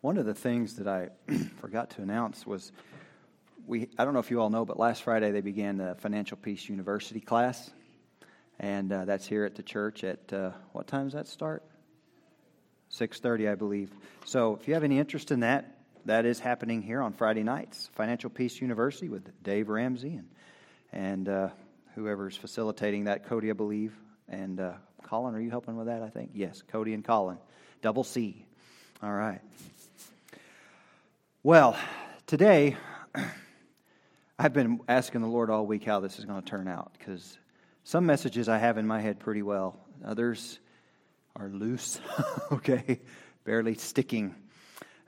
One of the things that I forgot to announce was we, I don't know if you all know, but last Friday they began the Financial Peace University class. And uh, that's here at the church at, uh, what time does that start? 6.30, I believe. So if you have any interest in that, that is happening here on Friday nights. Financial Peace University with Dave Ramsey and, and uh, whoever's facilitating that, Cody, I believe. And uh, Colin, are you helping with that, I think? Yes, Cody and Colin. Double C. All right. Well, today, I've been asking the Lord all week how this is going to turn out because some messages I have in my head pretty well, others are loose, okay, barely sticking.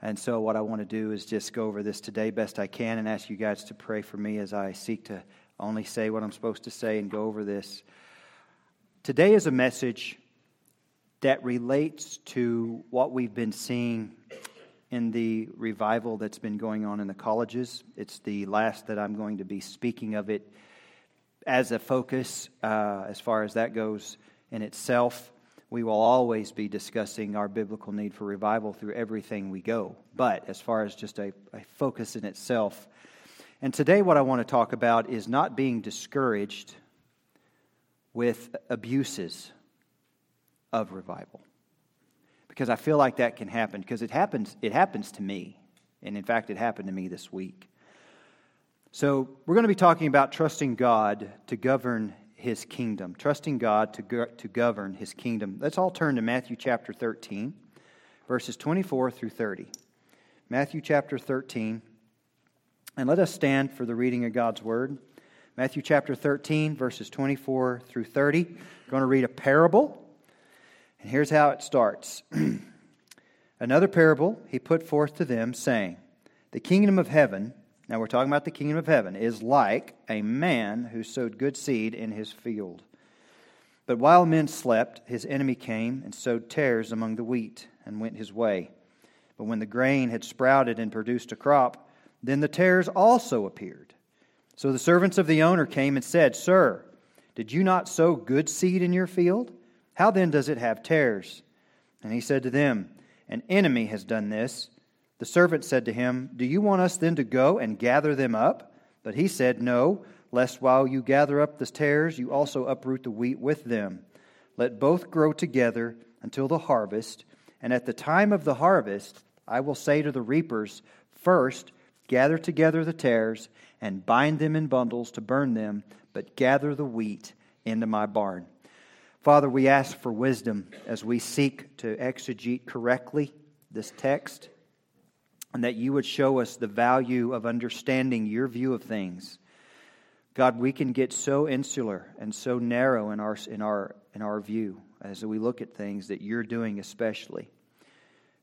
And so, what I want to do is just go over this today best I can and ask you guys to pray for me as I seek to only say what I'm supposed to say and go over this. Today is a message that relates to what we've been seeing in the revival that's been going on in the colleges. It's the last that I'm going to be speaking of it as a focus, uh, as far as that goes in itself. We will always be discussing our biblical need for revival through everything we go. But as far as just a, a focus in itself, and today what I want to talk about is not being discouraged with abuses of revival because I feel like that can happen because it happens it happens to me. And in fact it happened to me this week. So, we're going to be talking about trusting God to govern his kingdom, trusting God to, go, to govern his kingdom. Let's all turn to Matthew chapter 13, verses 24 through 30. Matthew chapter 13, and let us stand for the reading of God's word. Matthew chapter 13, verses 24 through 30. We're going to read a parable and here's how it starts Another parable he put forth to them, saying, The kingdom of heaven, now we're talking about the kingdom of heaven, is like a man who sowed good seed in his field. But while men slept, his enemy came and sowed tares among the wheat and went his way. But when the grain had sprouted and produced a crop, then the tares also appeared. So the servants of the owner came and said, Sir, did you not sow good seed in your field? How then does it have tares? And he said to them, An enemy has done this. The servant said to him, Do you want us then to go and gather them up? But he said, No, lest while you gather up the tares, you also uproot the wheat with them. Let both grow together until the harvest. And at the time of the harvest, I will say to the reapers, First, gather together the tares and bind them in bundles to burn them, but gather the wheat into my barn. Father, we ask for wisdom as we seek to exegete correctly this text, and that you would show us the value of understanding your view of things. God, we can get so insular and so narrow in our, in our, in our view as we look at things that you're doing, especially.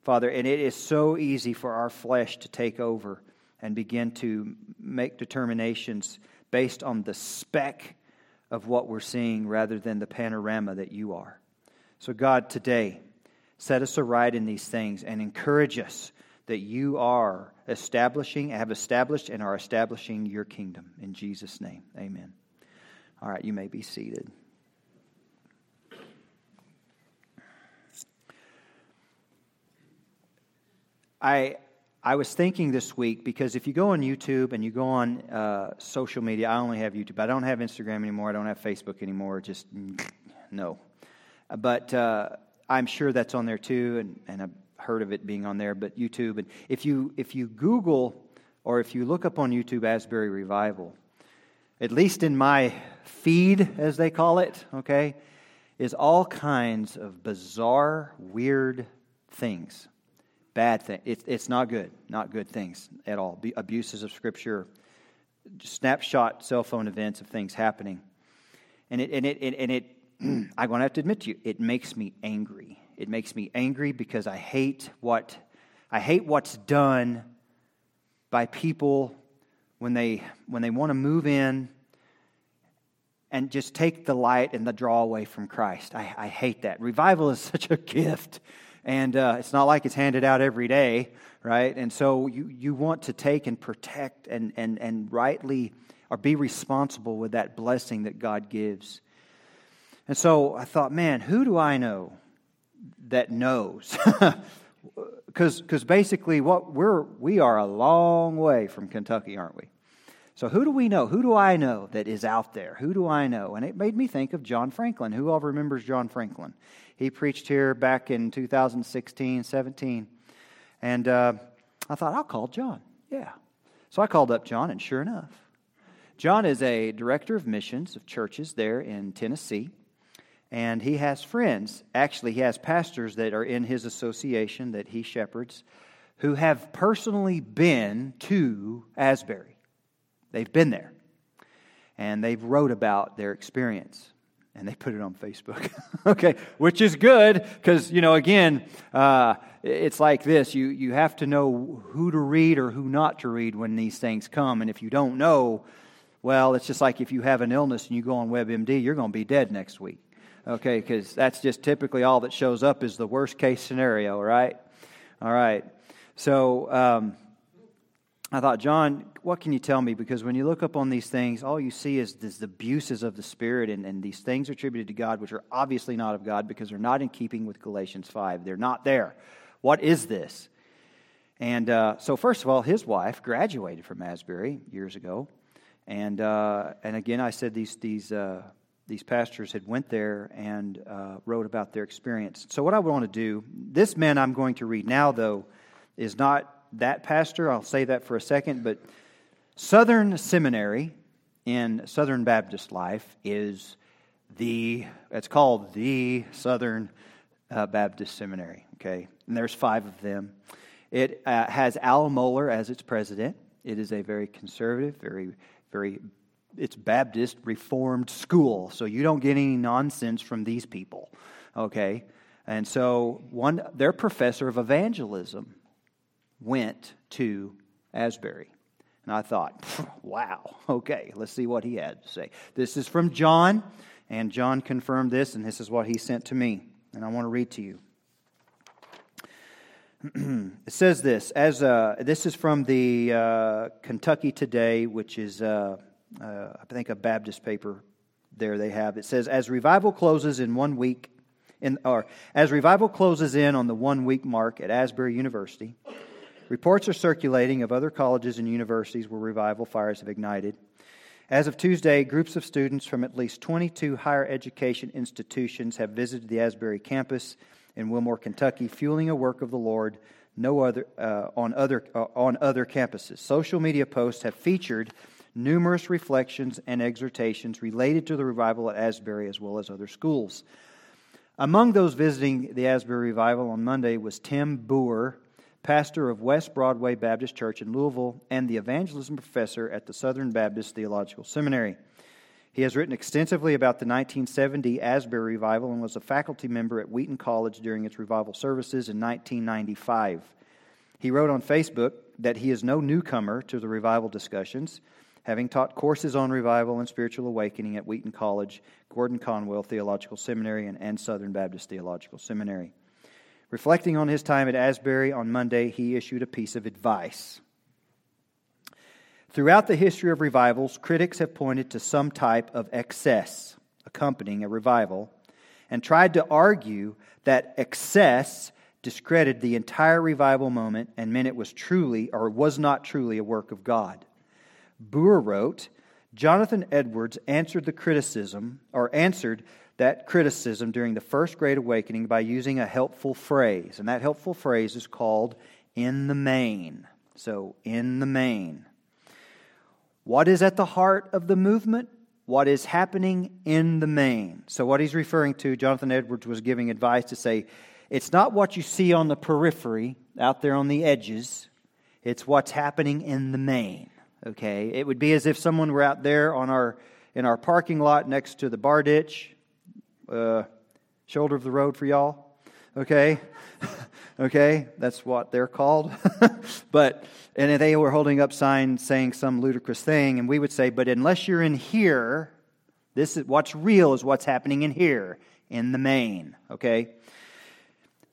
Father, and it is so easy for our flesh to take over and begin to make determinations based on the speck of what we're seeing rather than the panorama that you are. So, God, today, set us aright in these things and encourage us that you are establishing, have established, and are establishing your kingdom. In Jesus' name, amen. All right, you may be seated. I I was thinking this week because if you go on YouTube and you go on uh, social media, I only have YouTube. I don't have Instagram anymore. I don't have Facebook anymore. Just no. But uh, I'm sure that's on there too, and, and I've heard of it being on there. But YouTube, and if you if you Google or if you look up on YouTube Asbury Revival, at least in my feed, as they call it, okay, is all kinds of bizarre, weird things bad thing. It, it's not good, not good things at all. Be, abuses of Scripture, snapshot cell phone events of things happening. And it, and it, and it, I'm going to have to admit to you, it makes me angry. It makes me angry because I hate what, I hate what's done by people when they, when they want to move in and just take the light and the draw away from Christ. I, I hate that. Revival is such a gift and uh, it's not like it's handed out every day, right? And so you, you want to take and protect and, and, and rightly or be responsible with that blessing that God gives. And so I thought, man, who do I know that knows because basically what we're we are a long way from Kentucky, aren't we? So who do we know? Who do I know that is out there? Who do I know? And it made me think of John Franklin. Who all remembers John Franklin? He preached here back in 2016, 17, and uh, I thought I'll call John. Yeah, so I called up John, and sure enough, John is a director of missions of churches there in Tennessee. And he has friends. Actually, he has pastors that are in his association that he shepherds who have personally been to Asbury. They've been there. And they've wrote about their experience. And they put it on Facebook. okay, which is good because, you know, again, uh, it's like this you, you have to know who to read or who not to read when these things come. And if you don't know, well, it's just like if you have an illness and you go on WebMD, you're going to be dead next week okay, because that's just typically all that shows up is the worst case scenario, right? All right. So um, I thought, John, what can you tell me? Because when you look up on these things, all you see is, is the abuses of the Spirit, and, and these things attributed to God, which are obviously not of God because they're not in keeping with Galatians 5. They're not there. What is this? And uh, so, first of all, his wife graduated from Asbury years ago. And, uh, and again, I said these, these uh, these pastors had went there and uh, wrote about their experience. So what I want to do, this man I'm going to read now, though, is not that pastor. I'll say that for a second, but Southern Seminary in Southern Baptist life is the, it's called the Southern uh, Baptist Seminary, okay? And there's five of them. It uh, has Al Mohler as its president. It is a very conservative, very, very it's Baptist Reformed school, so you don't get any nonsense from these people. Okay? And so one their professor of evangelism went to Asbury. And I thought, wow, okay, let's see what he had to say. This is from John, and John confirmed this, and this is what he sent to me. And I want to read to you. it says this as uh, this is from the uh, Kentucky Today, which is uh, uh, I think a Baptist paper there they have. It says, as revival closes in one week, in, or as revival closes in on the one week mark at Asbury University, reports are circulating of other colleges and universities where revival fires have ignited. As of Tuesday, groups of students from at least 22 higher education institutions have visited the Asbury campus in Wilmore, Kentucky, fueling a work of the Lord no other, uh, on, other, uh, on other campuses. Social media posts have featured numerous reflections and exhortations related to the revival at Asbury as well as other schools. Among those visiting the Asbury revival on Monday was Tim Beougher, pastor of West Broadway Baptist Church in Louisville and the evangelism professor at the Southern Baptist Theological Seminary. He has written extensively about the 1970 Asbury revival and was a faculty member at Wheaton College during its revival services in 1995. He wrote on Facebook that he is no newcomer to the revival discussions having taught courses on revival and spiritual awakening at Wheaton College, Gordon Conwell Theological Seminary, and, and Southern Baptist Theological Seminary. Reflecting on his time at Asbury on Monday, he issued a piece of advice. Throughout the history of revivals, critics have pointed to some type of excess accompanying a revival and tried to argue that excess discredited the entire revival moment and meant it was truly or was not truly a work of God. Beougher wrote, Jonathan Edwards answered the criticism, or answered that criticism during the First Great Awakening by using a helpful phrase. And that helpful phrase is called in the main. So, in the main. What is at the heart of the movement? What is happening in the main? So, what he's referring to, Jonathan Edwards was giving advice to say, it's not what you see on the periphery, out there on the edges, it's what's happening in the main okay? It would be as if someone were out there on our, in our parking lot next to the bar ditch, uh, shoulder of the road for y'all, okay? okay, that's what they're called. but, and they were holding up signs saying some ludicrous thing, and we would say, but unless you're in here, this is what's real is what's happening in here, in the main, okay?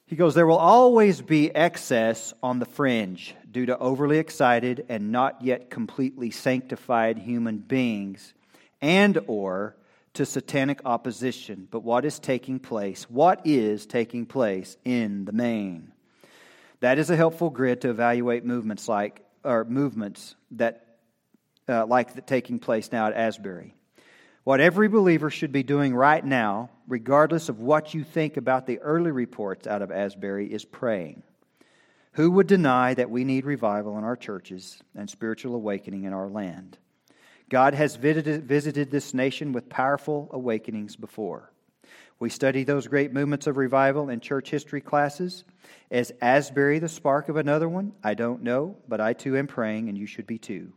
He goes, There will always be excess on the fringe due to overly excited and not yet completely sanctified human beings and or to satanic opposition. But what is taking place? What is taking place in the main? That is a helpful grid to evaluate movements like or movements that uh, like the, taking place now at Asbury. What every believer should be doing right now, regardless of what you think about the early reports out of Asbury, is praying. Who would deny that we need revival in our churches and spiritual awakening in our land? God has visited, this nation with powerful awakenings before. We study those great movements of revival in church history classes. Is Asbury the spark of another one? I don't know, but I too am praying, and you should be too.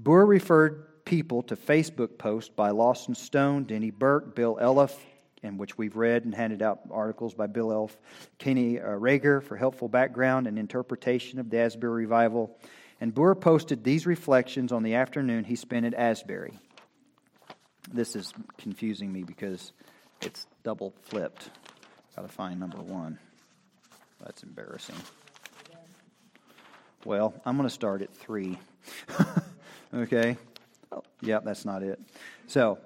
Beougher referred people to Facebook posts by Lawson Stone, Denny Burk, Bill Elliff, in which we've read and handed out articles by Bill Elliff, Kenny uh, Rager for helpful background and interpretation of the Asbury revival. And Beougher posted these reflections on the afternoon he spent at Asbury. This is confusing me because it's double flipped. Got to find number one. That's embarrassing. Well, I'm going to start at three. okay? Yeah, that's not it. So,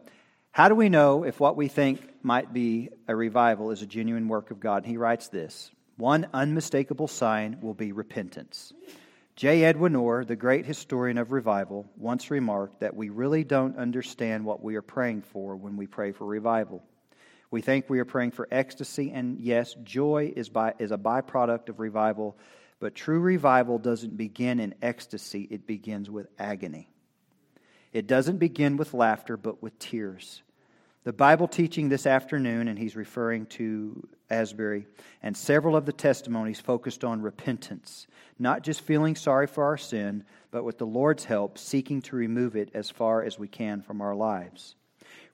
how do we know if what we think might be a revival is a genuine work of God? And he writes this One unmistakable sign will be repentance. J. Edwin Orr, the great historian of revival, once remarked that we really don't understand what we are praying for when we pray for revival. We think we are praying for ecstasy, and yes, joy is, by, is a byproduct of revival, but true revival doesn't begin in ecstasy, it begins with agony. It doesn't begin with laughter, but with tears. The Bible teaching this afternoon, and he's referring to Asbury, and several of the testimonies focused on repentance, not just feeling sorry for our sin, but with the Lord's help, seeking to remove it as far as we can from our lives.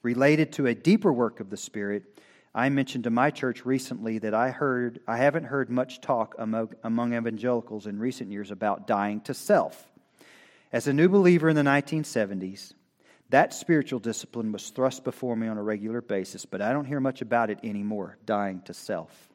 Related to a deeper work of the Spirit, I mentioned to my church recently that I heard I haven't heard much talk among, among evangelicals in recent years about dying to self. As a new believer in the 1970s, that spiritual discipline was thrust before me on a regular basis, but I don't hear much about it anymore, dying to self.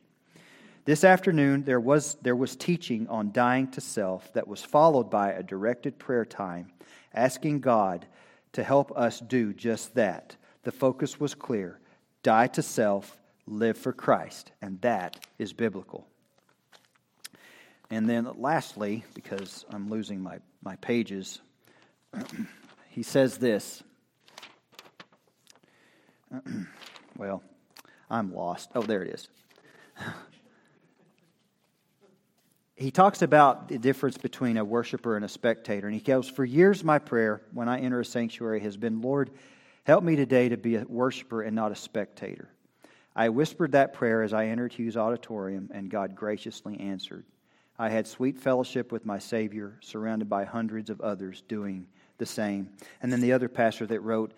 This afternoon, there was, there was teaching on dying to self that was followed by a directed prayer time, asking God to help us do just that. The focus was clear die to self, live for Christ. And that is biblical. And then lastly, because I'm losing my, my pages, he says this. well, I'm lost. Oh, there it is. he talks about the difference between a worshiper and a spectator. And he goes, For years, my prayer when I enter a sanctuary has been, Lord, Help me today to be a worshiper and not a spectator. I whispered that prayer as I entered Hughes Auditorium, and God graciously answered. I had sweet fellowship with my Savior, surrounded by hundreds of others doing the same. And then the other pastor that wrote,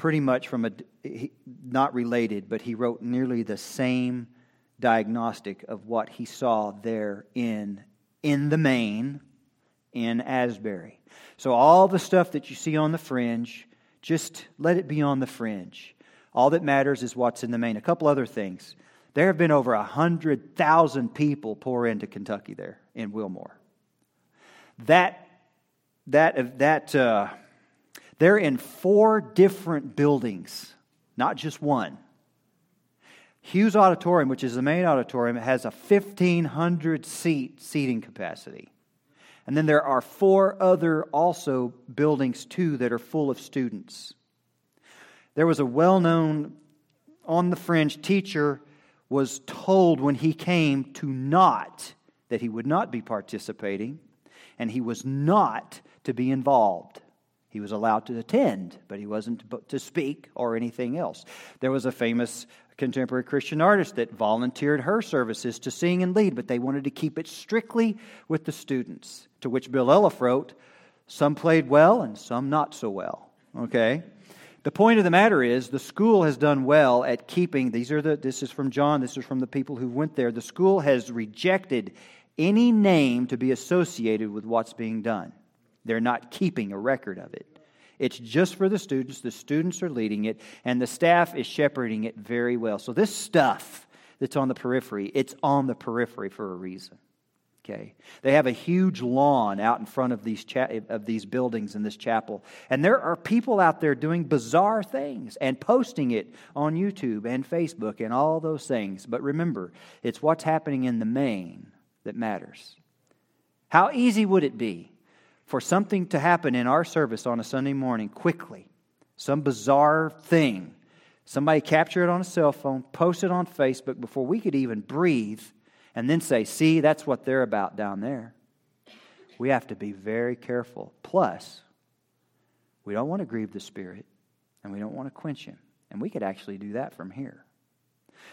pretty much from a, not related, but he wrote nearly the same diagnostic of what he saw there in, in the main in Asbury. So all the stuff that you see on the fringe, just let it be on the fringe. All that matters is what's in the main. A couple other things. There have been over 100,000 people pour into Kentucky there in Wilmore. That, that, that, uh, they're in four different buildings, not just one. Hughes Auditorium, which is the main auditorium, has a 1,500 seat seating capacity. And then there are four other also buildings too that are full of students. There was a well-known on the fringe teacher was told when he came to not that he would not be participating and he was not to be involved. He was allowed to attend, but he wasn't to speak or anything else. There was a famous contemporary Christian artist that volunteered her services to sing and lead, but they wanted to keep it strictly with the students. To which Bill Elliff wrote, Some played well and some not so well. Okay? The point of the matter is the school has done well at keeping these are the this is from John, this is from the people who went there. The school has rejected any name to be associated with what's being done. They're not keeping a record of it. It's just for the students. The students are leading it, and the staff is shepherding it very well. So, this stuff that's on the periphery, it's on the periphery for a reason. Okay. They have a huge lawn out in front of these, cha- of these buildings in this chapel. And there are people out there doing bizarre things and posting it on YouTube and Facebook and all those things. But remember, it's what's happening in the main that matters. How easy would it be for something to happen in our service on a Sunday morning quickly? Some bizarre thing. Somebody capture it on a cell phone, post it on Facebook before we could even breathe, and then say, See, that's what they're about down there. We have to be very careful. Plus, we don't want to grieve the Spirit, and we don't want to quench Him. And we could actually do that from here.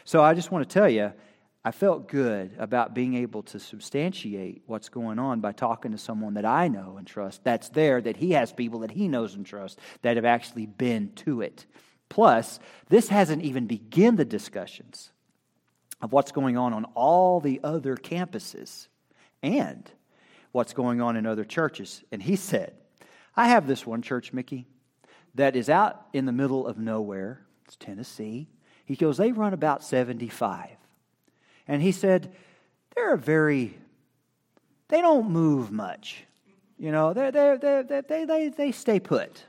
So I just want to tell you, I felt good about being able to substantiate what's going on by talking to someone that I know and trust that's there, that he has people that he knows and trusts that have actually been to it. Plus, this hasn't even begun the discussions of what's going on on all the other campuses and what's going on in other churches. And he said, I have this one church, Mickey, that is out in the middle of nowhere. It's Tennessee. He goes, they run about 75. And he said, they're very, they don't move much. You know, they they they they they, they stay put.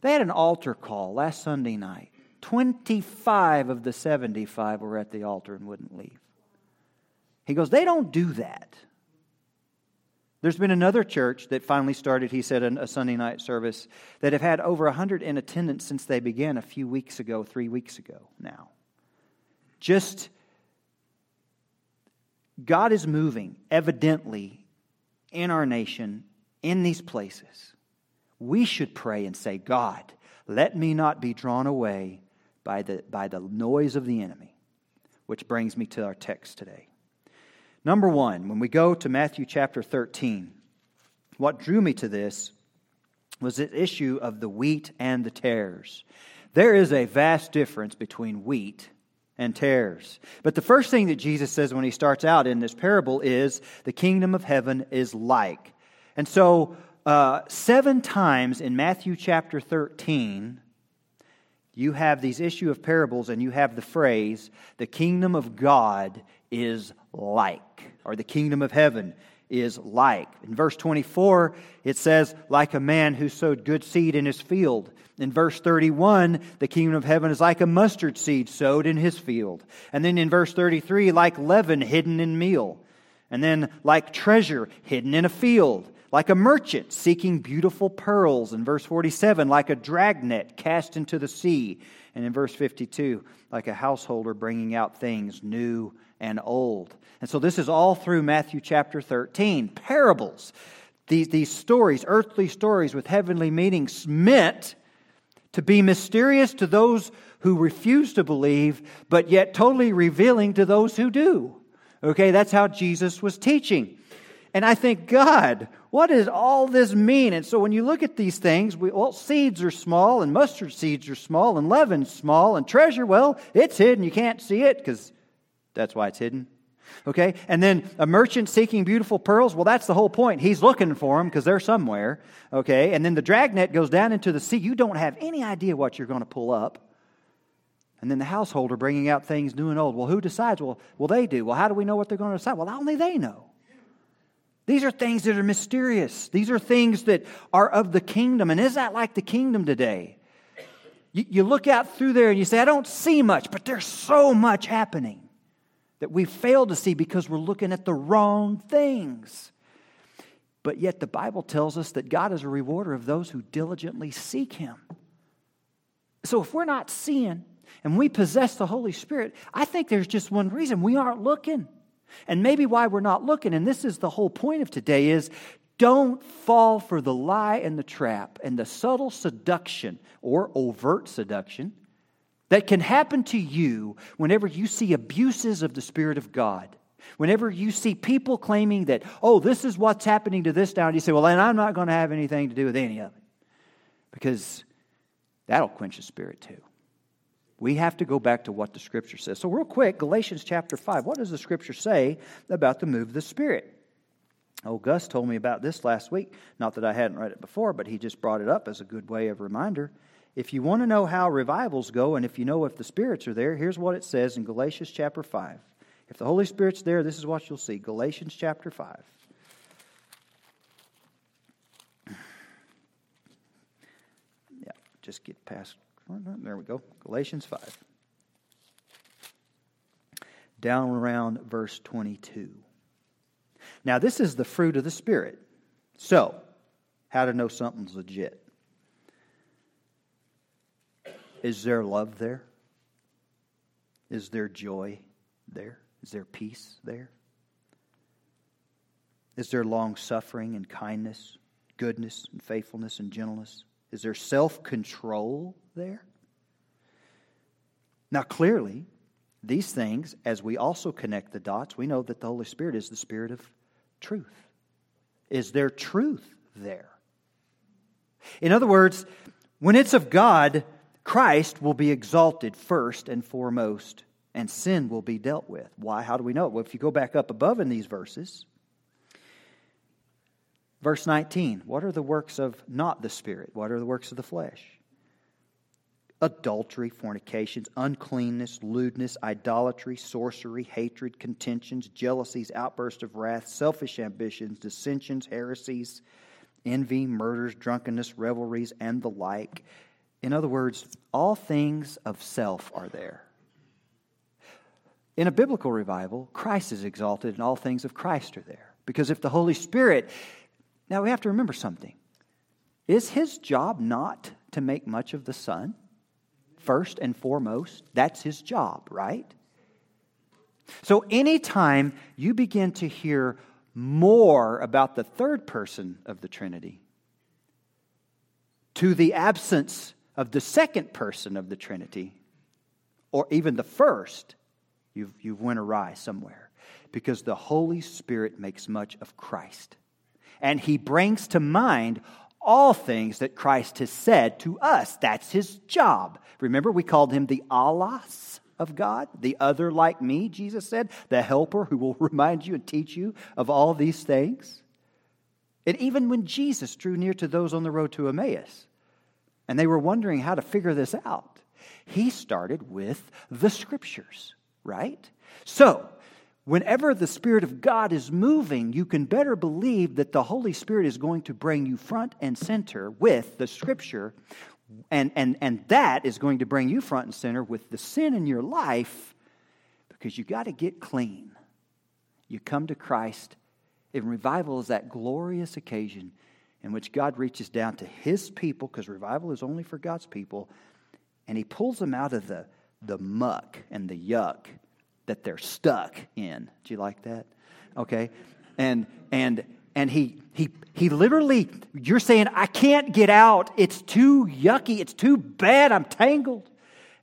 They had an altar call last Sunday night. 25 of the 75 were at the altar and wouldn't leave. He goes, they don't do that. There's been another church that finally started, he said, a Sunday night service that have had over 100 in attendance since they began a few weeks ago, three weeks ago now. Just God is moving, evidently, in our nation, in these places. We should pray and say, God, let me not be drawn away by the, by the noise of the enemy. Which brings me to our text today. Number one, when we go to Matthew chapter 13, what drew me to this was the issue of the wheat and the tares. There is a vast difference between wheat and tares. But the first thing that Jesus says when he starts out in this parable is the kingdom of heaven is like. And so, uh, seven times in Matthew chapter 13, you have these issue of parables and you have the phrase, the kingdom of God is like, or the kingdom of heaven is like. In verse 24, it says, like a man who sowed good seed in his field. In verse 31, the kingdom of heaven is like a mustard seed sowed in his field. And then in verse 33, like leaven hidden in meal. And then like treasure hidden in a field. Like a merchant seeking beautiful pearls. In verse 47, like a dragnet cast into the sea. And in verse 52, like a householder bringing out things new and old. And so this is all through Matthew chapter 13. Parables. These, these stories, earthly stories with heavenly meanings, meant to be mysterious to those who refuse to believe, but yet totally revealing to those who do. Okay, that's how Jesus was teaching. And I think, God, what does all this mean? And so when you look at these things, we, well, seeds are small, and mustard seeds are small, and leaven's small, and treasure, well, it's hidden. You can't see it because that's why it's hidden. Okay? And then a merchant seeking beautiful pearls, well, that's the whole point. He's looking for them because they're somewhere. Okay? And then the dragnet goes down into the sea. You don't have any idea what you're going to pull up. And then the householder bringing out things new and old. Well, who decides? Well, well, they do. Well, how do we know what they're going to decide? Well, only they know. These are things that are mysterious. These are things that are of the kingdom. And is that like the kingdom today? You, you look out through there and you say, I don't see much, but there's so much happening that we fail to see because we're looking at the wrong things. But yet the Bible tells us that God is a rewarder of those who diligently seek Him. So if we're not seeing and we possess the Holy Spirit, I think there's just one reason we aren't looking. And maybe why we're not looking, and this is the whole point of today, is don't fall for the lie and the trap and the subtle seduction or overt seduction that can happen to you whenever you see abuses of the Spirit of God. Whenever you see people claiming that, oh, this is what's happening to this down, you say, well, then I'm not going to have anything to do with any of it. Because that'll quench the spirit too. We have to go back to what the Scripture says. So, real quick, Galatians chapter 5. What does the Scripture say about the move of the Spirit? Oh, Gus told me about this last week. Not that I hadn't read it before, but he just brought it up as a good way of reminder. If you want to know how revivals go and if you know if the spirits are there, here's what it says in Galatians chapter 5. If the Holy Spirit's there, this is what you'll see Galatians chapter 5. Yeah, just get past. There we go. Galatians 5. Down around verse 22. Now, this is the fruit of the Spirit. So, how to know something's legit? Is there love there? Is there joy there? Is there peace there? Is there long suffering and kindness, goodness and faithfulness and gentleness? Is there self control there? Now, clearly, these things, as we also connect the dots, we know that the Holy Spirit is the Spirit of truth. Is there truth there? In other words, when it's of God, Christ will be exalted first and foremost, and sin will be dealt with. Why? How do we know? Well, if you go back up above in these verses, verse 19, what are the works of not the Spirit? What are the works of the flesh? Adultery, fornications, uncleanness, lewdness, idolatry, sorcery, hatred, contentions, jealousies, outbursts of wrath, selfish ambitions, dissensions, heresies, envy, murders, drunkenness, revelries, and the like in other words, all things of self are there. In a biblical revival, Christ is exalted and all things of Christ are there. Because if the Holy Spirit, now we have to remember something. Is his job not to make much of the Son? First and foremost, that's his job, right? So anytime you begin to hear more about the third person of the Trinity, to the absence of the second person of the Trinity, or even the first, you've, you've went awry somewhere. Because the Holy Spirit makes much of Christ. And he brings to mind all things that Christ has said to us. That's his job. Remember, we called him the allos of God, the other like me, Jesus said, the helper who will remind you and teach you of all these things. And even when Jesus drew near to those on the road to Emmaus, and they were wondering how to figure this out. He started with the scriptures, right? So, whenever the Spirit of God is moving, you can better believe that the Holy Spirit is going to bring you front and center with the scripture. And, and, and that is going to bring you front and center with the sin in your life because you got to get clean. You come to Christ, and revival is that glorious occasion in which God reaches down to his people, because revival is only for God's people, and he pulls them out of the, the muck and the yuck that they're stuck in. Do you like that? Okay. And and and he he he literally you're saying I can't get out. It's too yucky. It's too bad. I'm tangled.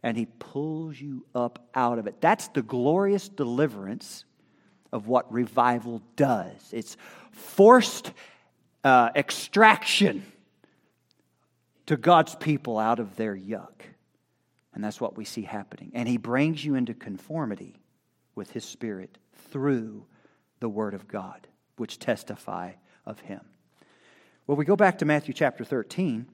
And he pulls you up out of it. That's the glorious deliverance of what revival does. It's forced uh, extraction to God's people out of their yuck. And that's what we see happening. And he brings you into conformity with his spirit through the word of God, which testify of him. Well, we go back to Matthew chapter 13,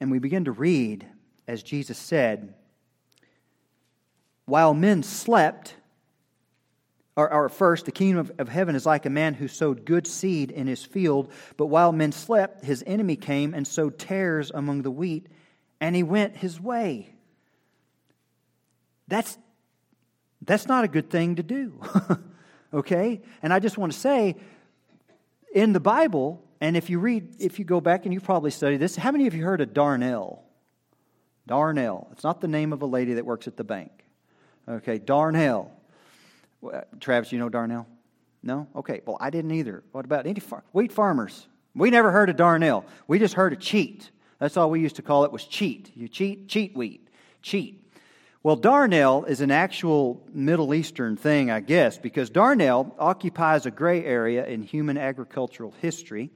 and we begin to read, as Jesus said, while men slept, or, or first, the kingdom of, of heaven is like a man who sowed good seed in his field, but while men slept, his enemy came and sowed tares among the wheat, and he went his way. That's, that's not a good thing to do. okay? And I just want to say, in the Bible, and if you read, if you go back and you've probably studied this, how many of you heard of darnel? Darnel. It's not the name of a lady that works at the bank. Okay, darnel. Uh, Travis, you know darnel? No? Okay. Well, I didn't either. What about any far- wheat farmers? We never heard of darnel. We just heard of cheat. That's all we used to call it was cheat. You cheat, cheat wheat. Cheat. Well, darnel is an actual Middle Eastern thing, I guess, because darnel occupies a gray area in human agricultural history.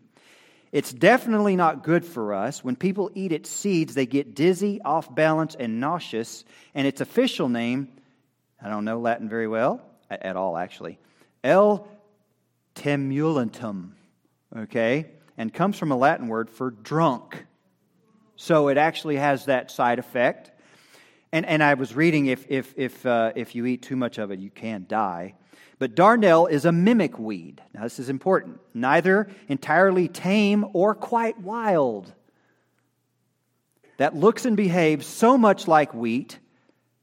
It's definitely not good for us. When people eat its seeds, they get dizzy, off balance, and nauseous. And its official name, I don't know Latin very well, at all, actually. El temulentum, okay, and comes from a Latin word for drunk. So it actually has that side effect. And, and I was reading if, if, if, uh, if you eat too much of it, you can die. But darnel is a mimic weed. Now, this is important. Neither entirely tame or quite wild. That looks and behaves so much like wheat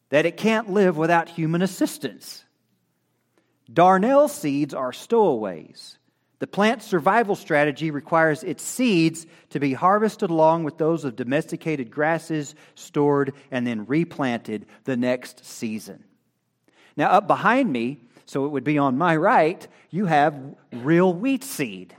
that it can't live without human assistance. Darnel seeds are stowaways. The plant's survival strategy requires its seeds to be harvested along with those of domesticated grasses, stored, and then replanted the next season. Now, up behind me, so it would be on my right, you have real wheat seed.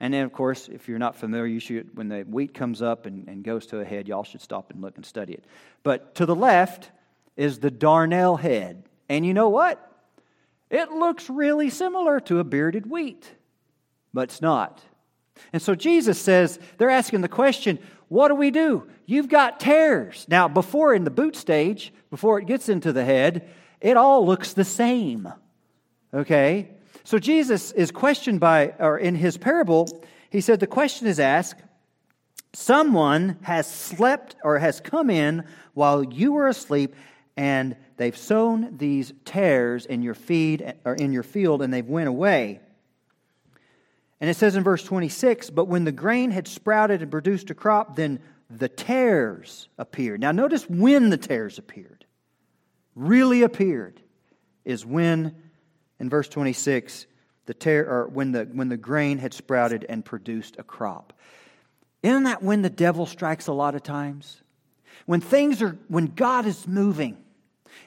And then, of course, if you're not familiar, you should, when the wheat comes up and, and goes to a head, y'all should stop and look and study it. But to the left is the darnel head. And you know what? It looks really similar to a bearded wheat, but it's not. And so Jesus says, they're asking the question, what do we do? You've got tares. Now, before in the boot stage, before it gets into the head, it all looks the same. Okay? So Jesus is questioned by, or in his parable, he said, the question is asked, someone has slept or has come in while you were asleep and they've sown these tares in your feed or in your field and they've went away. And it says in verse 26, but when the grain had sprouted and produced a crop, then the tares appeared. Now notice when the tares appeared. Really appeared is when in verse 26 the tear or when the when the grain had sprouted and produced a crop. Isn't that when the devil strikes a lot of times? When things are when God is moving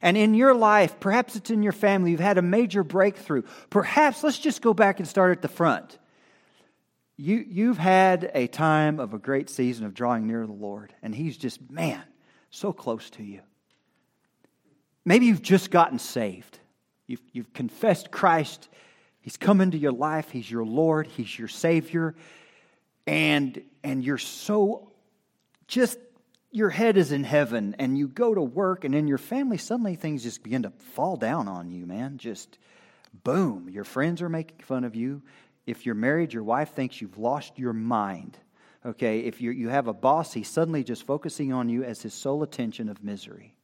and in your life, perhaps it's in your family, you've had a major breakthrough. Perhaps, let's just go back and start at the front. You, you've had a time of a great season of drawing near the Lord, and He's just, man, so close to you. Maybe you've just gotten saved. You've, you've confessed Christ. He's come into your life. He's your Lord. He's your Savior. And, and you're so just your head is in heaven and you go to work and in your family, suddenly things just begin to fall down on you, man. Just boom. Your friends are making fun of you. If you're married, your wife thinks you've lost your mind. Okay, if you you have a boss, he's suddenly just focusing on you as his sole attention of misery.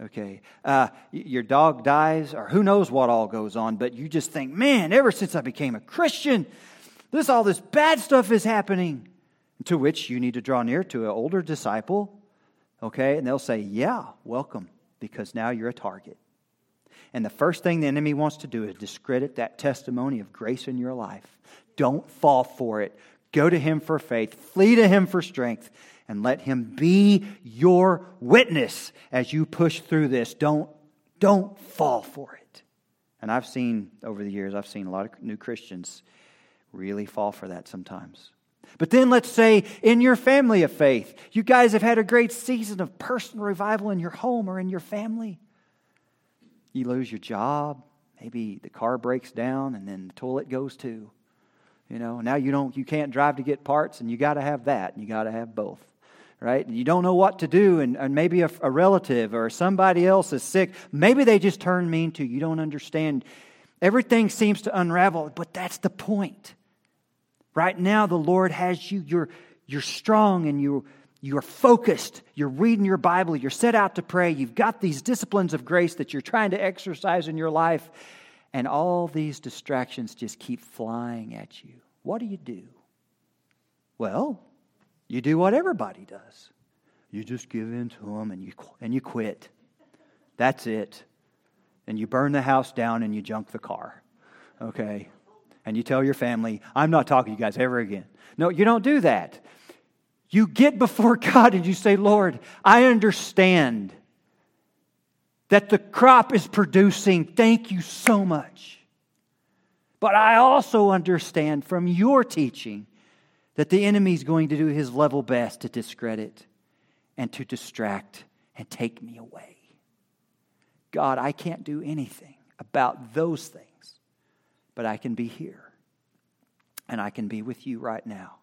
Okay, uh, your dog dies, or who knows what all goes on, but you just think, man, ever since I became a Christian, this all this bad stuff is happening to which you need to draw near to an older disciple, okay? And they'll say, Yeah, welcome, because now you're a target. And the first thing the enemy wants to do is discredit that testimony of grace in your life. Don't fall for it. Go to him for faith, flee to him for strength, and let him be your witness as you push through this. Don't, don't fall for it. And I've seen over the years, I've seen a lot of new Christians really fall for that sometimes. But then let's say in your family of faith, you guys have had a great season of personal revival in your home or in your family. You lose your job, maybe the car breaks down and then the toilet goes too. You know, now you don't you can't drive to get parts and you got to have that and you got to have both. Right? You don't know what to do and, and maybe a, a relative or somebody else is sick. Maybe they just turn mean to you. You don't understand. Everything seems to unravel, but that's the point. Right now, the Lord has you. You're, you're strong and you, you're focused. You're reading your Bible. You're set out to pray. You've got these disciplines of grace that you're trying to exercise in your life. And all these distractions just keep flying at you. What do you do? Well, you do what everybody does. You just give in to them and you, and you quit. That's it. And you burn the house down and you junk the car. Okay? And you tell your family, I'm not talking to you guys ever again. No, you don't do that. You get before God and you say, Lord, I understand that the crop is producing. Thank you so much. But I also understand from your teaching that the enemy is going to do his level best to discredit and to distract and take me away. God, I can't do anything about those things but I can be here. And I can be with you right now.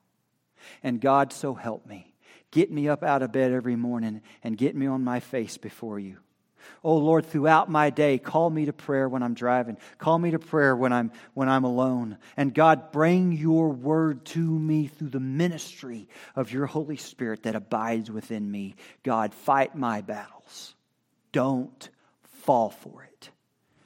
And God, so help me. Get me up out of bed every morning and get me on my face before you. Oh Lord, throughout my day, call me to prayer when I'm driving. Call me to prayer when I'm when I'm alone. And God, bring your word to me through the ministry of your Holy Spirit that abides within me. God, fight my battles. Don't fall for it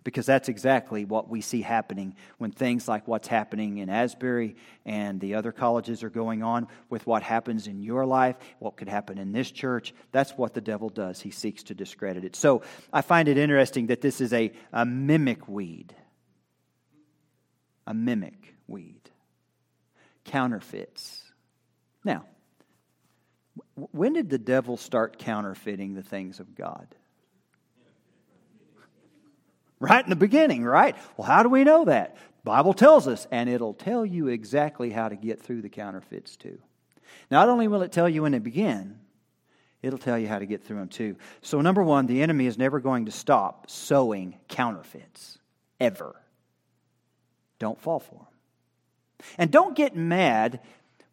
because that's exactly what we see happening when things like what's happening in Asbury and the other colleges are going on with what happens in your life, what could happen in this church. That's what the devil does. He seeks to discredit it. So I find it interesting that this is a, a mimic weed. a mimic weed, counterfeits. Now, when did the devil start counterfeiting the things of God? Right in the beginning, right? Well, how do we know that? Bible tells us, and it'll tell you exactly how to get through the counterfeits too. Not only will it tell you when they begin, it'll tell you how to get through them too. So, number one, the enemy is never going to stop sowing counterfeits, ever. Don't fall for them. And don't get mad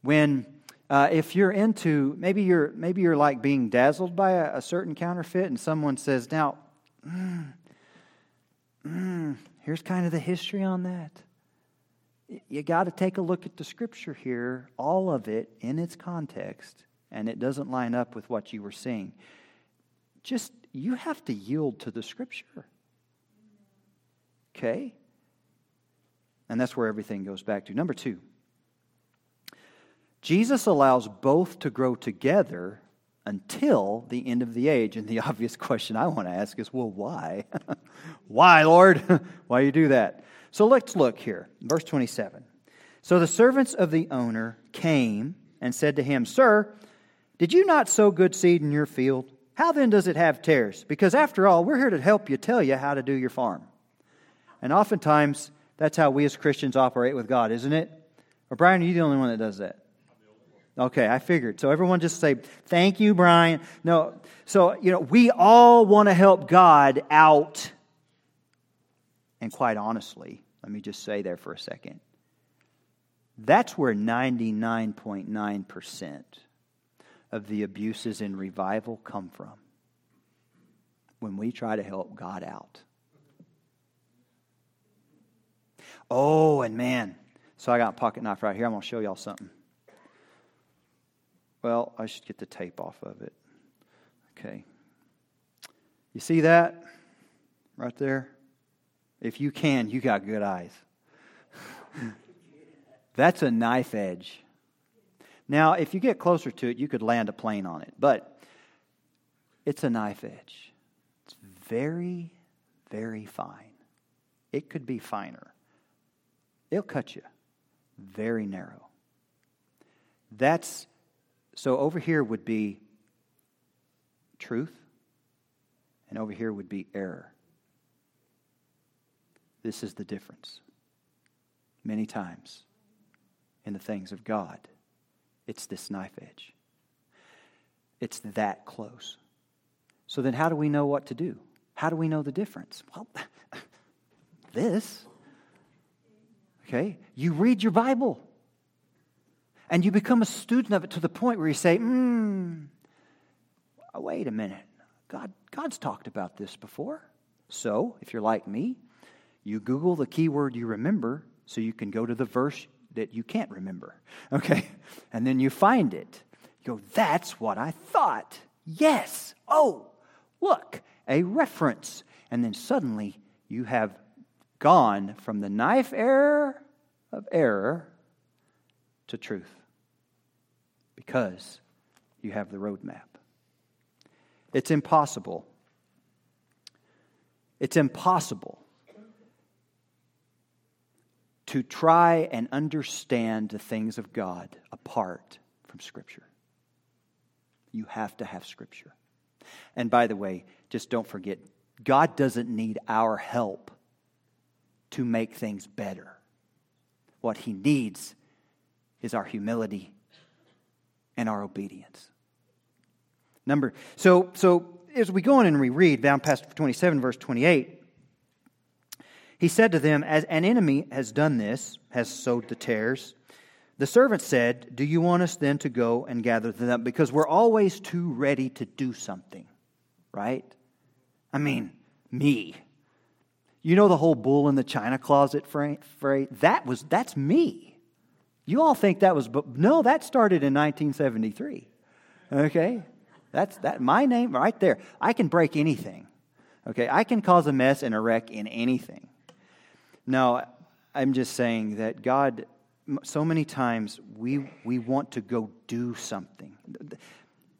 when uh, if you're into maybe you're maybe you're like being dazzled by a, a certain counterfeit and someone says now mm, mm, here's kind of the history on that you got to take a look at the scripture here all of it in its context and it doesn't line up with what you were seeing just you have to yield to the scripture okay and that's where everything goes back to number two Jesus allows both to grow together until the end of the age. And the obvious question I want to ask is well, why? why, Lord? why you do that? So let's look here. Verse 27. So the servants of the owner came and said to him, Sir, did you not sow good seed in your field? How then does it have tares? Because after all, we're here to help you tell you how to do your farm. And oftentimes, that's how we as Christians operate with God, isn't it? Or Brian, are you the only one that does that? Okay, I figured. So everyone just say, thank you, Brian. No, so, you know, we all want to help God out. And quite honestly, let me just say there for a second. That's where 99.9% of the abuses in revival come from. When we try to help God out. Oh, and man, so I got a pocket knife right here. I'm going to show y'all something. Well, I should get the tape off of it. Okay. You see that right there? If you can, you got good eyes. That's a knife edge. Now, if you get closer to it, you could land a plane on it, but it's a knife edge. It's very, very fine. It could be finer. It'll cut you very narrow. That's so over here would be truth, and over here would be error. This is the difference. Many times in the things of God, it's this knife edge. It's that close. So then, how do we know what to do? How do we know the difference? Well, this. Okay? You read your Bible. And you become a student of it to the point where you say, hmm, wait a minute. God, God's talked about this before. So, if you're like me, you Google the keyword you remember so you can go to the verse that you can't remember. Okay? And then you find it. You go, that's what I thought. Yes. Oh, look, a reference. And then suddenly you have gone from the knife error of error to truth because you have the roadmap. It's impossible. It's impossible to try and understand the things of God apart from Scripture. You have to have Scripture. And by the way, just don't forget, God doesn't need our help to make things better. What He needs is our humility and our obedience. Number so so as we go on and reread down past 27 verse 28 he said to them as an enemy has done this has sowed the tares the servant said do you want us then to go and gather them up because we're always too ready to do something right i mean me you know the whole bull in the china closet phrase that was that's me you all think that was, but no, that started in 1973. Okay? That's that, my name right there. I can break anything. Okay? I can cause a mess and a wreck in anything. No, I'm just saying that God, so many times we, we want to go do something.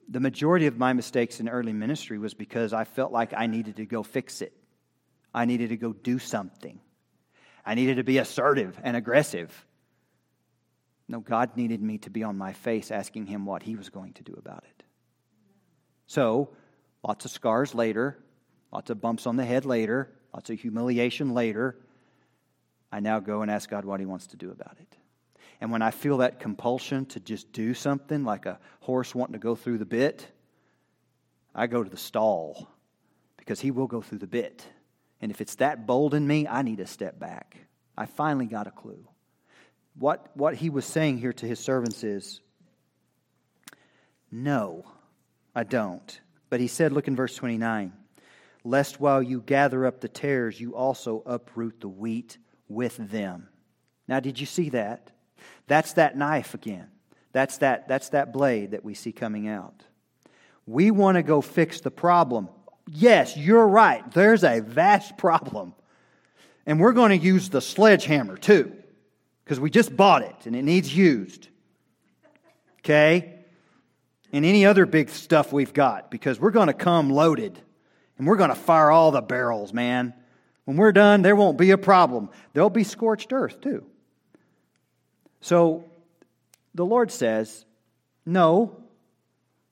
The majority of my mistakes in early ministry was because I felt like I needed to go fix it. I needed to go do something. I needed to be assertive and aggressive. No, God needed me to be on my face asking Him what He was going to do about it. So, lots of scars later, lots of bumps on the head later, lots of humiliation later. I now go and ask God what He wants to do about it. And when I feel that compulsion to just do something, like a horse wanting to go through the bit, I go to the stall because He will go through the bit. And if it's that bold in me, I need to step back. I finally got a clue. What, what he was saying here to his servants is, No, I don't. But he said, look in verse 29, lest while you gather up the tares, you also uproot the wheat with them. Now, did you see that? That's that knife again. That's that, that's that blade that we see coming out. We want to go fix the problem. Yes, you're right. There's a vast problem. And we're going to use the sledgehammer too, because we just bought it and it needs used. Okay? And any other big stuff we've got, because we're going to come loaded and we're going to fire all the barrels, man. When we're done, there won't be a problem. There'll be scorched earth too. So the Lord says, No,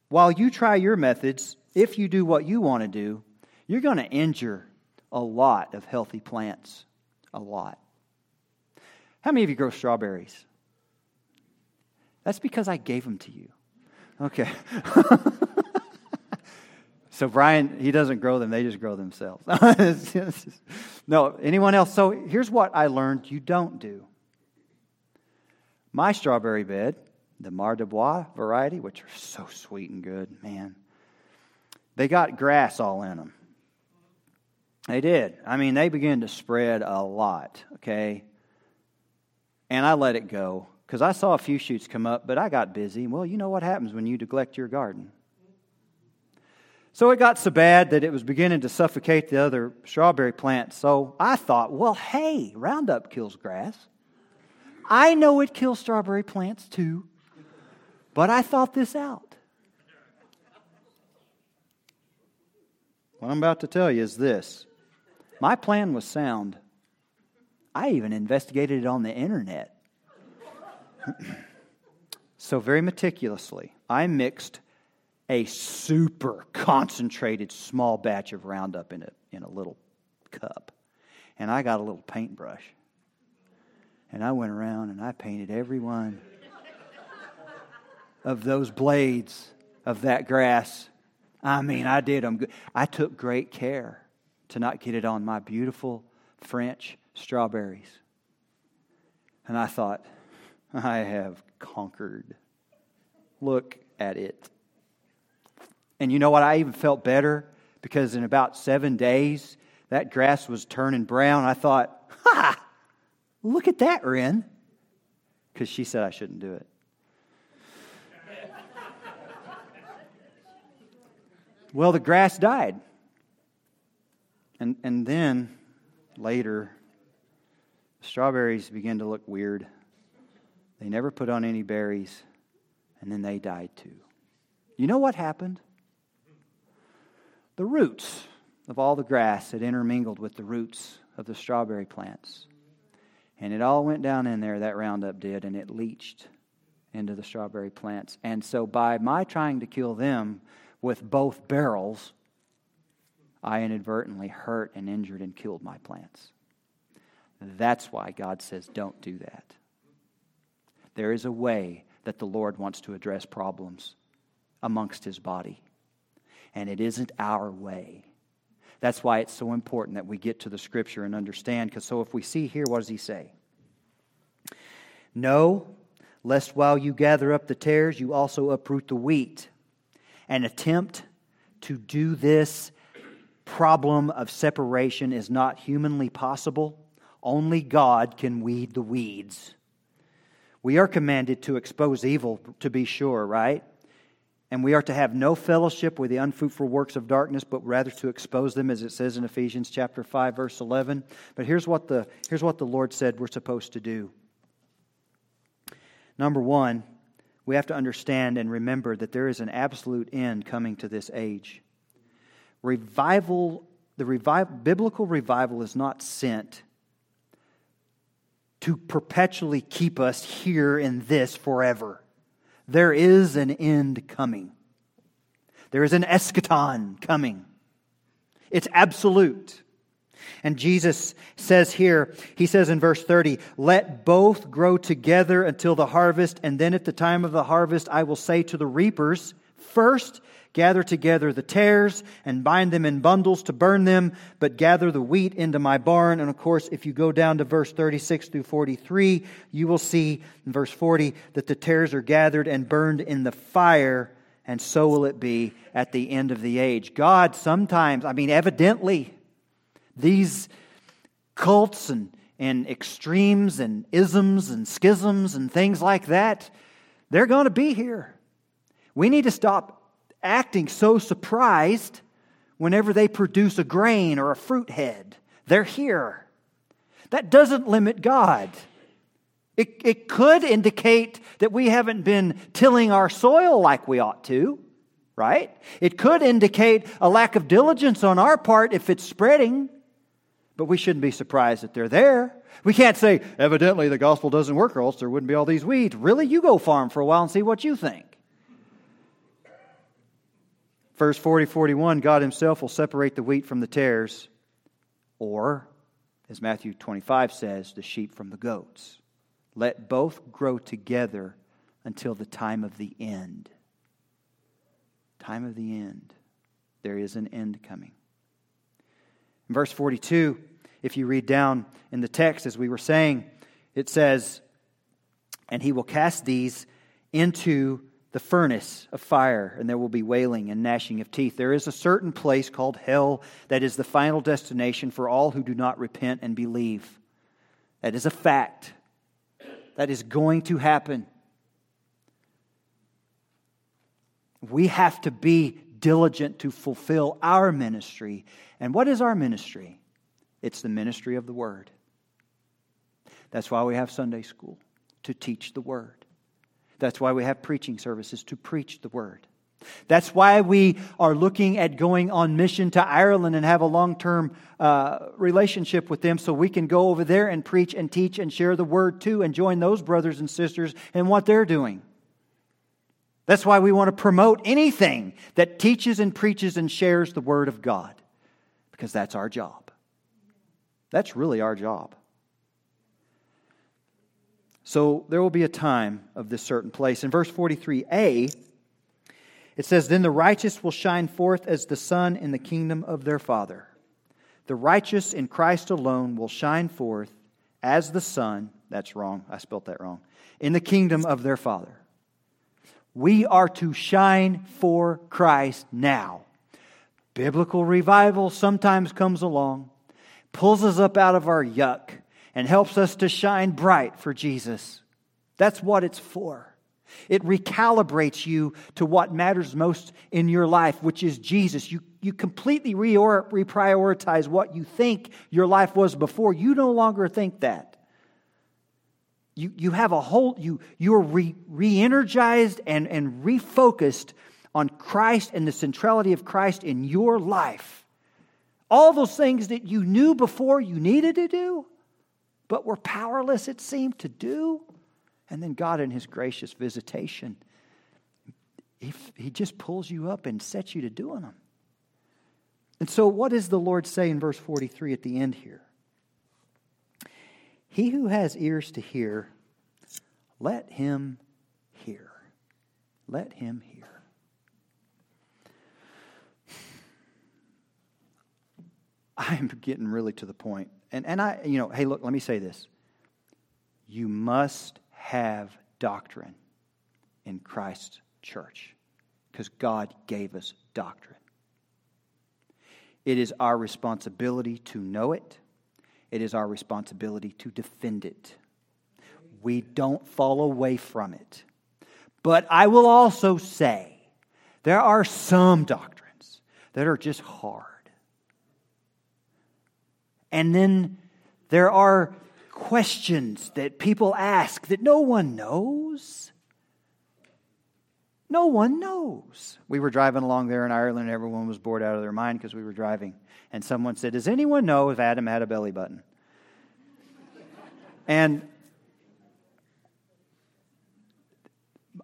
while you try your methods, if you do what you want to do, you're going to injure a lot of healthy plants. A lot. How many of you grow strawberries? That's because I gave them to you. Okay. so Brian, he doesn't grow them, they just grow themselves. no, anyone else? So here's what I learned you don't do. My strawberry bed, the Mara des Bois variety, which are so sweet and good, man, they got grass all in them. They did. I mean, they began to spread a lot, okay? And I let it go because I saw a few shoots come up, but I got busy. Well, you know what happens when you neglect your garden. So it got so bad that it was beginning to suffocate the other strawberry plants. So I thought, well, hey, Roundup kills grass. I know it kills strawberry plants too, but I thought this out. What I'm about to tell you is this my plan was sound. I even investigated it on the internet. so, very meticulously, I mixed a super concentrated small batch of Roundup in a, in a little cup. And I got a little paintbrush. And I went around and I painted every one of those blades of that grass I mean, I did them good. I took great care to not get it on my beautiful French strawberries. And I thought, I have conquered. Look at it. And you know what? I even felt better because in about seven days, that grass was turning brown. I thought, ha! Look at that, Ren. Because she said I shouldn't do it. Well, the grass died. And, and then later, strawberries began to look weird. They never put on any berries, and then they died too. You know what happened? The roots of all the grass had intermingled with the roots of the strawberry plants. And it all went down in there, that Roundup did, and it leached into the strawberry plants. And so, by my trying to kill them, with both barrels, I inadvertently hurt and injured and killed my plants. That's why God says, don't do that. There is a way that the Lord wants to address problems amongst his body, and it isn't our way. That's why it's so important that we get to the scripture and understand. Because so if we see here, what does he say? No, lest while you gather up the tares, you also uproot the wheat an attempt to do this problem of separation is not humanly possible. Only God can weed the weeds. We are commanded to expose evil, to be sure, right? And we are to have no fellowship with the unfruitful works of darkness, but rather to expose them, as it says in Ephesians chapter 5, verse 11. But here's what the, here's what the Lord said we're supposed to do. Number one, we have to understand and remember that there is an absolute end coming to this age. Revival, the revival, biblical revival is not sent to perpetually keep us here in this forever. There is an end coming. There is an eschaton coming. It's absolute. And Jesus says here, he says in verse 30, let both grow together until the harvest, and then at the time of the harvest I will say to the reapers, first gather together the tares and bind them in bundles to burn them, but gather the wheat into my barn. And of course, if you go down to verse 36 through 43, you will see in verse 40 that the tares are gathered and burned in the fire, and so will it be at the end of the age. God sometimes, I mean, evidently, these cults and, and extremes and isms and schisms and things like that, they're going to be here. We need to stop acting so surprised whenever they produce a grain or a fruit head. They're here. That doesn't limit God. It, it could indicate that we haven't been tilling our soil like we ought to, right? It could indicate a lack of diligence on our part if it's spreading. But we shouldn't be surprised that they're there. We can't say, evidently the gospel doesn't work, or else there wouldn't be all these weeds. Really? You go farm for a while and see what you think. Verse 40 41 God himself will separate the wheat from the tares, or, as Matthew 25 says, the sheep from the goats. Let both grow together until the time of the end. Time of the end. There is an end coming. In verse 42, if you read down in the text, as we were saying, it says, And he will cast these into the furnace of fire, and there will be wailing and gnashing of teeth. There is a certain place called hell that is the final destination for all who do not repent and believe. That is a fact. That is going to happen. We have to be diligent to fulfill our ministry. And what is our ministry? It's the ministry of the Word. That's why we have Sunday school, to teach the Word. That's why we have preaching services, to preach the Word. That's why we are looking at going on mission to Ireland and have a long term uh, relationship with them so we can go over there and preach and teach and share the Word too and join those brothers and sisters in what they're doing. That's why we want to promote anything that teaches and preaches and shares the Word of God, because that's our job. That's really our job. So there will be a time of this certain place. In verse 43a, it says, Then the righteous will shine forth as the sun in the kingdom of their Father. The righteous in Christ alone will shine forth as the sun. That's wrong. I spelt that wrong. In the kingdom of their Father. We are to shine for Christ now. Biblical revival sometimes comes along, pulls us up out of our yuck, and helps us to shine bright for Jesus. That's what it's for. It recalibrates you to what matters most in your life, which is Jesus. You, you completely reprioritize what you think your life was before. You no longer think that you, you have a whole, you, you are re, re-energized and, and refocused on Christ and the centrality of Christ in your life. All those things that you knew before you needed to do, but were powerless, it seemed, to do. And then God, in His gracious visitation, He, he just pulls you up and sets you to doing them. And so, what does the Lord say in verse 43 at the end here? He who has ears to hear, let him hear. Let him hear. I'm getting really to the point. And, and I, you know, hey, look, let me say this. You must have doctrine in Christ's church because God gave us doctrine. It is our responsibility to know it it is our responsibility to defend it. We don't fall away from it. But I will also say there are some doctrines that are just hard. And then there are questions that people ask that no one knows. No one knows. We were driving along there in Ireland, and everyone was bored out of their mind because we were driving. And someone said, Does anyone know if Adam had a belly button? and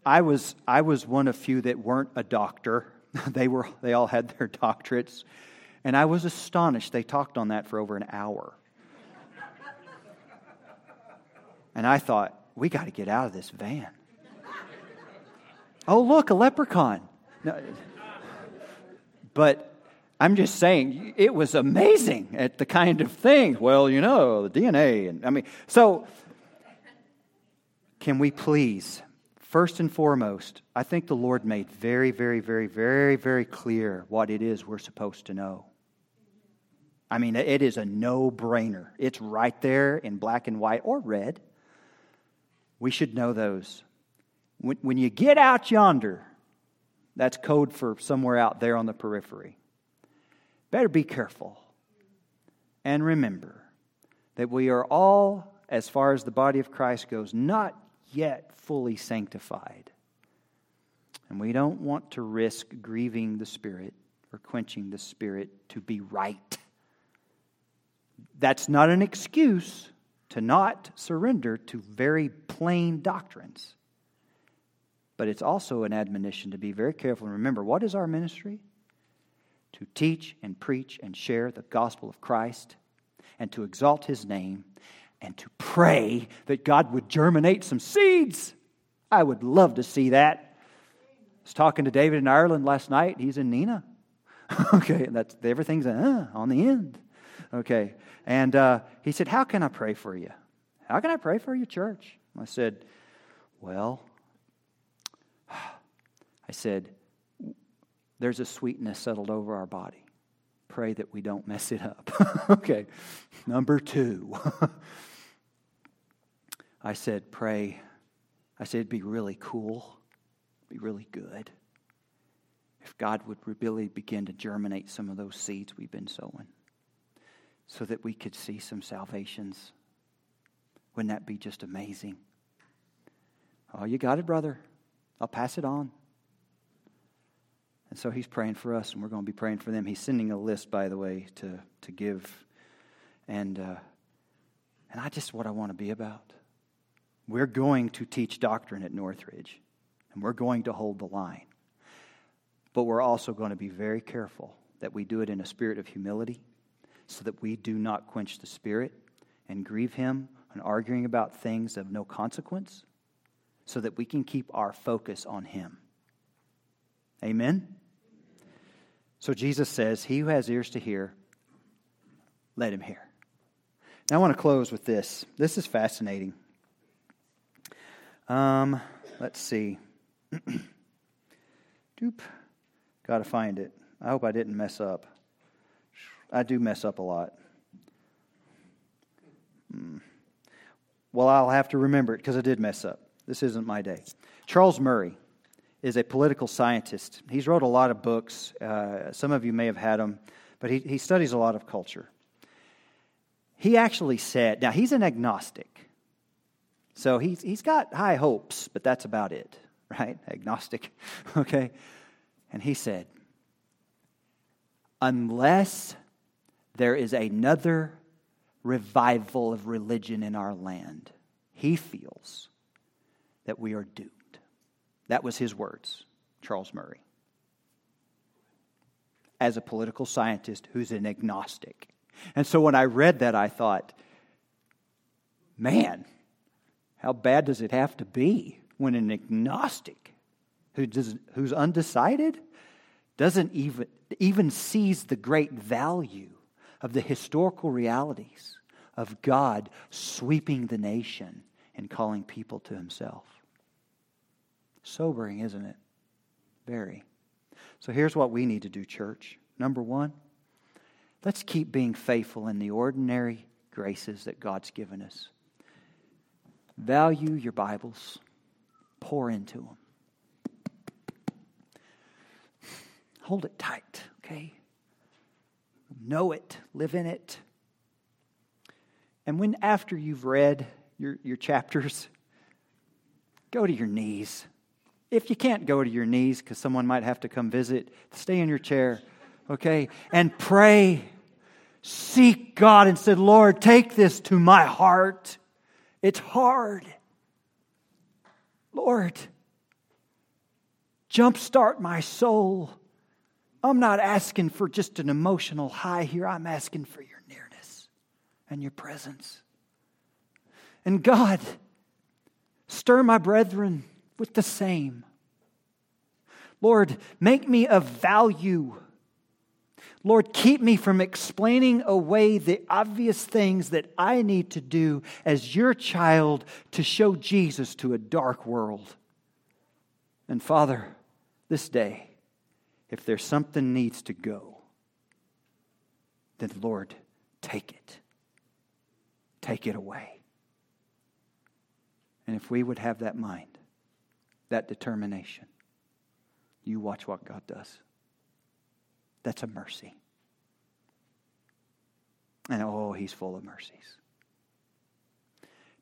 I was I was one of few that weren't a doctor. they were they all had their doctorates. And I was astonished. They talked on that for over an hour. and I thought, we got to get out of this van. oh, look, a leprechaun. No, but I'm just saying, it was amazing at the kind of thing. Well, you know, the DNA. And I mean, so can we please, first and foremost, I think the Lord made very, very, very, very, very clear what it is we're supposed to know. I mean, it is a no brainer. It's right there in black and white or red. We should know those. When, when you get out yonder, that's code for somewhere out there on the periphery. Better be careful. And remember that we are all, as far as the body of Christ goes, not yet fully sanctified. And we don't want to risk grieving the Spirit or quenching the Spirit to be right. That's not an excuse to not surrender to very plain doctrines. But it's also an admonition to be very careful and remember what is our ministry? To teach and preach and share the gospel of Christ and to exalt his name and to pray that God would germinate some seeds. I would love to see that. I was talking to David in Ireland last night. He's in Nenagh. okay, that's everything's uh, on the end. Okay. And uh, he said, How can I pray for you? How can I pray for your church? I said, Well, I said, There's a sweetness settled over our body. Pray that we don't mess it up. okay. Number two, I said, Pray. I said, It'd be really cool, be really good if God would really begin to germinate some of those seeds we've been sowing so that we could see some salvations. Wouldn't that be just amazing? Oh, you got it, brother. I'll pass it on. And so he's praying for us, and we're going to be praying for them. He's sending a list, by the way, to, to give. And, uh, and I just what I want to be about. We're going to teach doctrine at Northridge, and we're going to hold the line. But we're also going to be very careful that we do it in a spirit of humility so that we do not quench the Spirit and grieve Him on arguing about things of no consequence, so that we can keep our focus on Him. Amen? So Jesus says, He who has ears to hear, let him hear. Now I want to close with this. This is fascinating. Um, let's see. Doop. Got to find it. I hope I didn't mess up. I do mess up a lot. Hmm. Well, I'll have to remember it because I did mess up. This isn't my day. Charles Murray is a political scientist. He's wrote a lot of books. Uh, some of you may have had them, but he, he studies a lot of culture. He actually said, now he's an agnostic. So he's, he's got high hopes, but that's about it, right? Agnostic, okay? And he said, unless there is another revival of religion in our land. He feels that we are doomed. That was his words, Charles Murray. As a political scientist who's an agnostic. And so when I read that, I thought, man, how bad does it have to be when an agnostic who does, who's undecided doesn't even, even sees the great value of the historical realities of God sweeping the nation and calling people to himself. Sobering, isn't it? Very. So here's what we need to do, church. Number one, let's keep being faithful in the ordinary graces that God's given us. Value your Bibles, pour into them. Hold it tight, okay? Know it, live in it. And when after you've read your, your chapters, go to your knees. If you can't go to your knees because someone might have to come visit, stay in your chair, okay? And pray. Seek God and said, Lord, take this to my heart. It's hard. Lord, jumpstart my soul. I'm not asking for just an emotional high here. I'm asking for your nearness and your presence. And God, stir my brethren with the same. Lord, make me of value. Lord, keep me from explaining away the obvious things that I need to do as your child to show Jesus to a dark world. And Father, this day, if there's something needs to go, then Lord, take it. Take it away. And if we would have that mind, that determination, you watch what God does. That's a mercy. And oh, he's full of mercies.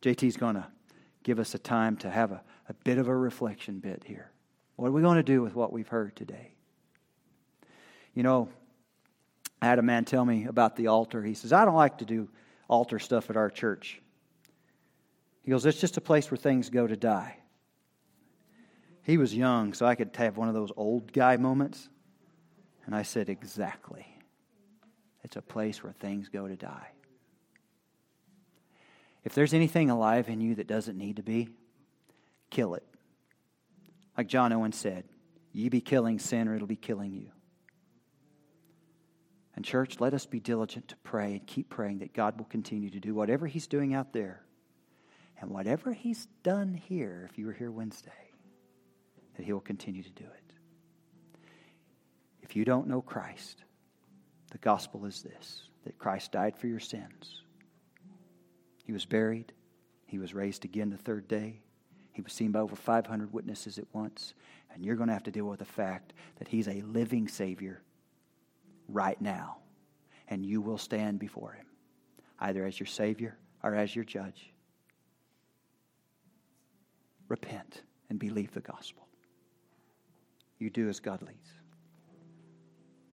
JT's going to give us a time to have a, a bit of a reflection bit here. What are we going to do with what we've heard today? You know, I had a man tell me about the altar. He says, I don't like to do altar stuff at our church. He goes, It's just a place where things go to die. He was young, so I could have one of those old guy moments. And I said, Exactly. It's a place where things go to die. If there's anything alive in you that doesn't need to be, kill it. Like John Owen said, ye be killing sin or it'll be killing you. And, church, let us be diligent to pray and keep praying that God will continue to do whatever He's doing out there and whatever He's done here, if you were here Wednesday, that He will continue to do it. If you don't know Christ, the gospel is this that Christ died for your sins. He was buried, He was raised again the third day. He was seen by over 500 witnesses at once. And you're going to have to deal with the fact that He's a living Savior right now. And you will stand before Him, either as your Savior or as your judge. Repent and believe the gospel. You do as God leads.